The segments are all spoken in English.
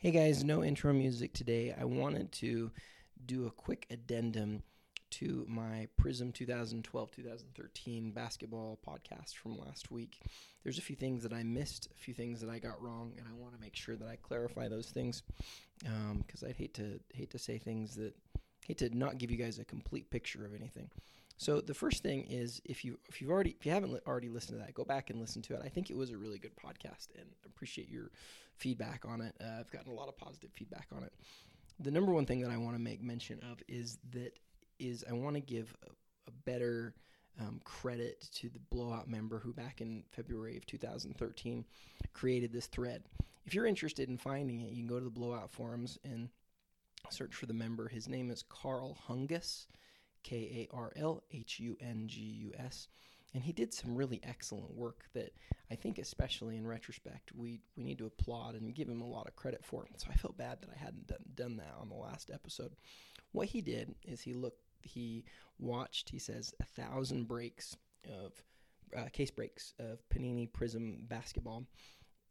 Hey guys, no intro music today. I wanted to do a quick addendum to my Prizm 2012 2013 basketball podcast from last week. There's a few things that I missed, a few things that I got wrong, and I want to make sure that I clarify those things because um, I'd hate to hate to say things that hate to not give you guys a complete picture of anything. So the first thing is if you if you've already if you haven't li- already listened to that, go back and listen to it. I think it was a really good podcast, and appreciate your feedback on it. Uh, I've gotten a lot of positive feedback on it. The number one thing that I want to make mention of is that is I want to give a, a better um, credit to the blowout member who back in February of 2013 created this thread. If you're interested in finding it, you can go to the blowout forums and search for the member. His name is Karl Hungus. K A R L H U N G U S. And he did some really excellent work that I think, especially in retrospect, we, we need to applaud and give him a lot of credit for. So I felt bad that I hadn't done, done that on the last episode. What he did is he looked, he watched, he says, a thousand breaks of uh, case breaks of Panini Prizm basketball.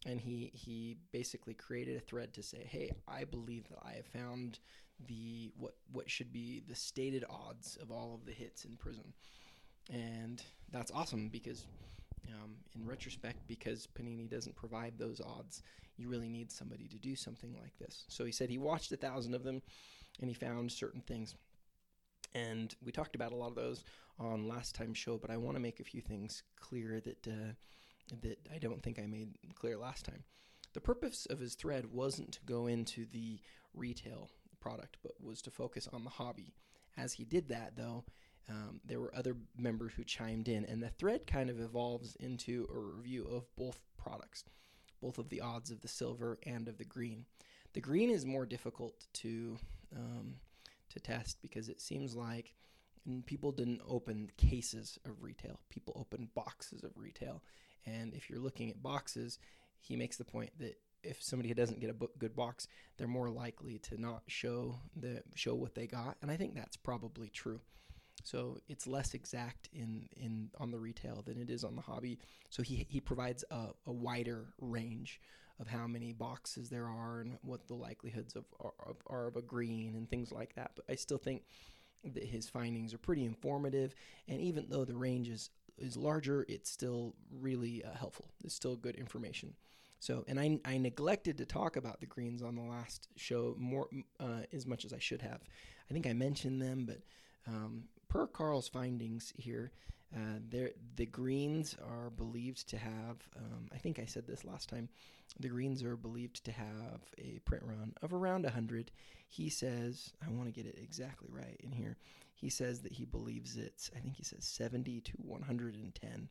And he, he basically created a thread to say, hey, I believe that I have found the what what should be the stated odds of all of the hits in Prizm, and that's awesome because um, in retrospect, because Panini doesn't provide those odds, you really need somebody to do something like this. So he said he watched a thousand of them, and he found certain things. And we talked about a lot of those on last time's show, but I want to make a few things clear that uh, that I don't think I made clear last time. The purpose of his thread wasn't to go into the retail product, but was to focus on the hobby. As he did that, though, um, there were other members who chimed in, and the thread kind of evolves into a review of both products, both of the odds of the silver and of the green. The green is more difficult to um, to test because it seems like people didn't open cases of retail; people opened boxes of retail. And if you're looking at boxes, he makes the point that if somebody doesn't get a good box, they're more likely to not show the show what they got, and I think that's probably true. So it's less exact in in on the retail than it is on the hobby. So he he provides a, a wider range of how many boxes there are and what the likelihoods of are, are of a green and things like that. But I still think that his findings are pretty informative, and even though the range is is larger, it's still really uh, helpful. It's still good information. So, and I, I neglected to talk about the greens on the last show more uh, as much as I should have. I think I mentioned them, but um, per Karl's findings here, uh, the greens are believed to have. Um, I think I said this last time. The greens are believed to have a print run of around 100. He says, I want to get it exactly right in here. He says that he believes it's, I think he says 70 to 110,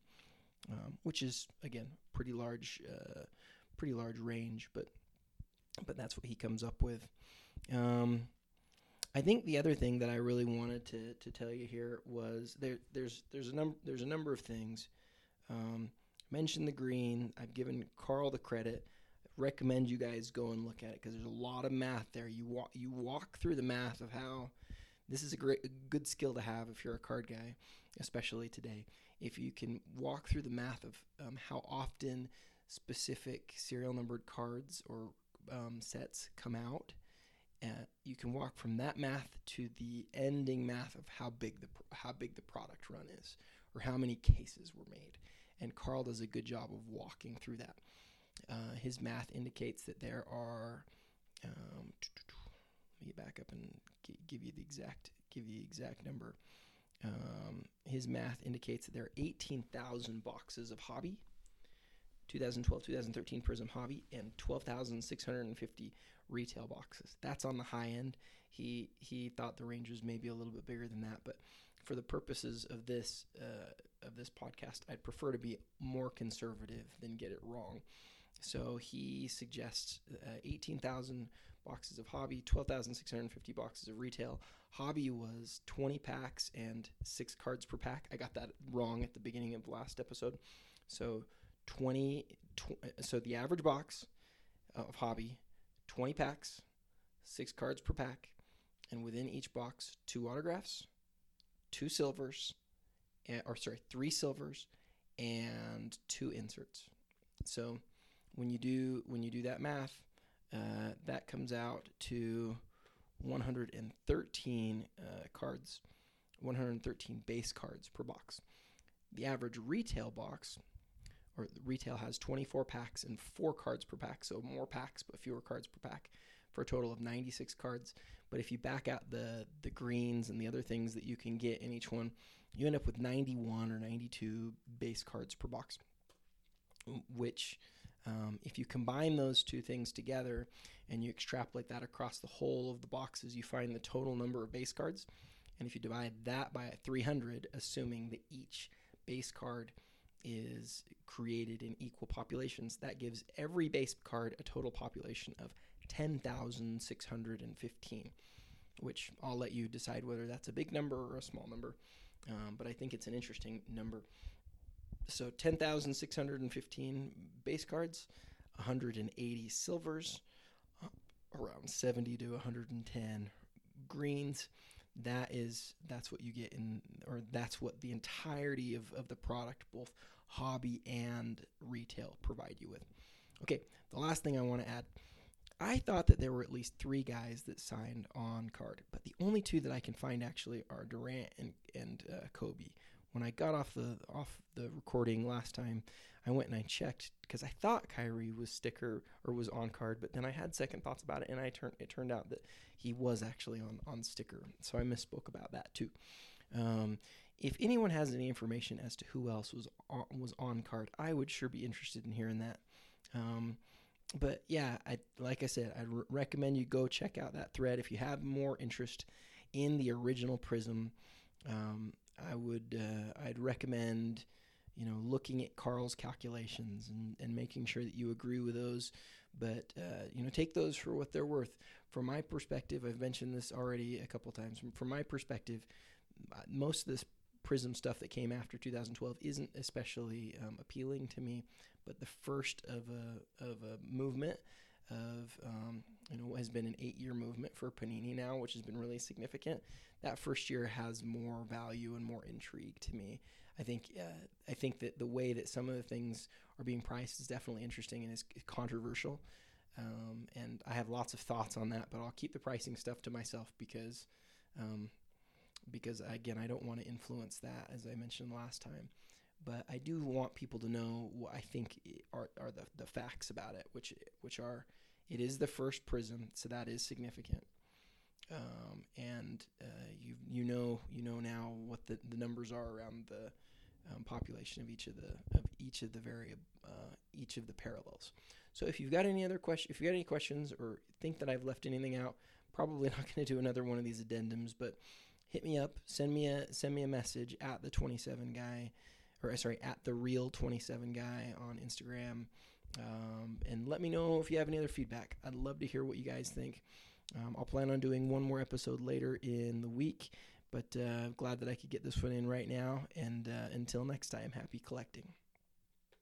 um, which is, again, pretty large. Uh, pretty large range, but but that's what he comes up with. Um, I think the other thing that I really wanted to, to tell you here was there there's there's a number there's a number of things. Um, mentioned the green. I've given Karl the credit. Recommend you guys go and look at it because there's a lot of math there. You walk you walk through the math of how this is a great a good skill to have if you're a card guy, especially today. If you can walk through the math of um, how often specific serial numbered cards or um, sets come out, uh, you can walk from that math to the ending math of how big the how big the product run is, or how many cases were made. And Karl does a good job of walking through that. Uh, his math indicates that there are. Um, let me back up and give you the exact give you the exact number. Um, his math indicates that there are 18,000 boxes of hobby 2012 2013 Prizm Hobby and 12,650 retail boxes. That's on the high end. He he thought the range was maybe a little bit bigger than that, but for the purposes of this uh, of this podcast, I'd prefer to be more conservative than get it wrong. So he suggests uh, 18,000 boxes of hobby, 12,650 boxes of retail. Hobby was 20 packs and six cards per pack. I got that wrong at the beginning of last episode. So 20, tw- so the average box of hobby 20 packs six cards per pack and within each box two autographs two silvers or sorry three silvers and two inserts so when you do when you do that math uh, that that comes out to 113 uh, cards, 113 base cards per box. The average retail box, or retail has 24 packs and four cards per pack, so more packs but fewer cards per pack, for a total of 96 cards. But if you back out the the greens and the other things that you can get in each one, you end up with 91 or 92 base cards per box, which um, if you combine those two things together and you extrapolate that across the whole of the boxes, you find the total number of base cards. And if you divide that by 300, assuming that each base card is created in equal populations, that gives every base card a total population of 10,615, which I'll let you decide whether that's a big number or a small number. Um, but I think it's an interesting number so 10,615 base cards, 180 silvers, uh, around 70 to 110 greens. That is that's what you get in, or that's what the entirety of, of the product, both hobby and retail, provide you with. Okay, the last thing I want to add. I thought that there were at least three guys that signed on card, but the only two that I can find actually are Durant and, and uh, Kobe, when I got off the off the recording last time, I went and I checked because I thought Kyrie was sticker or was on card, but then I had second thoughts about it, and I turned it turned out that he was actually on on sticker. So I misspoke about that too. Um, if anyone has any information as to who else was on, was on card, I would sure be interested in hearing that. Um, but yeah, I like I said, I re- recommend you go check out that thread if you have more interest in the original Prizm. Um, I would uh, I'd recommend you know looking at Karl's calculations and, and making sure that you agree with those. But uh, you know take those for what they're worth. From my perspective, I've mentioned this already a couple times. From my perspective, uh, most of this Prizm stuff that came after 2012 isn't especially um, appealing to me. But the first of a of a movement of um, you know has been an eight year movement for Panini now, which has been really significant. That first year has more value and more intrigue to me. I think uh, I think that the way that some of the things are being priced is definitely interesting and is controversial. Um, and I have lots of thoughts on that, but I'll keep the pricing stuff to myself because um, because again I don't want to influence that as I mentioned last time. But I do want people to know what I think are, are the, the facts about it, which which are it is the first Prizm, so that is significant. Um, and uh, you you know you know now what the, the numbers are around the um, population of each of the of each of the variable uh, each of the parallels. So if you've got any other question, if you got any questions or think that I've left anything out, probably not going to do another one of these addendums, but hit me up, send me a send me a message at the 27 guy, or sorry at the real 27 guy on Instagram. Um, and let me know if you have any other feedback. I'd love to hear what you guys think. Um, I'll plan on doing one more episode later in the week, but uh, glad that I could get this one in right now. And uh, until next time, happy collecting.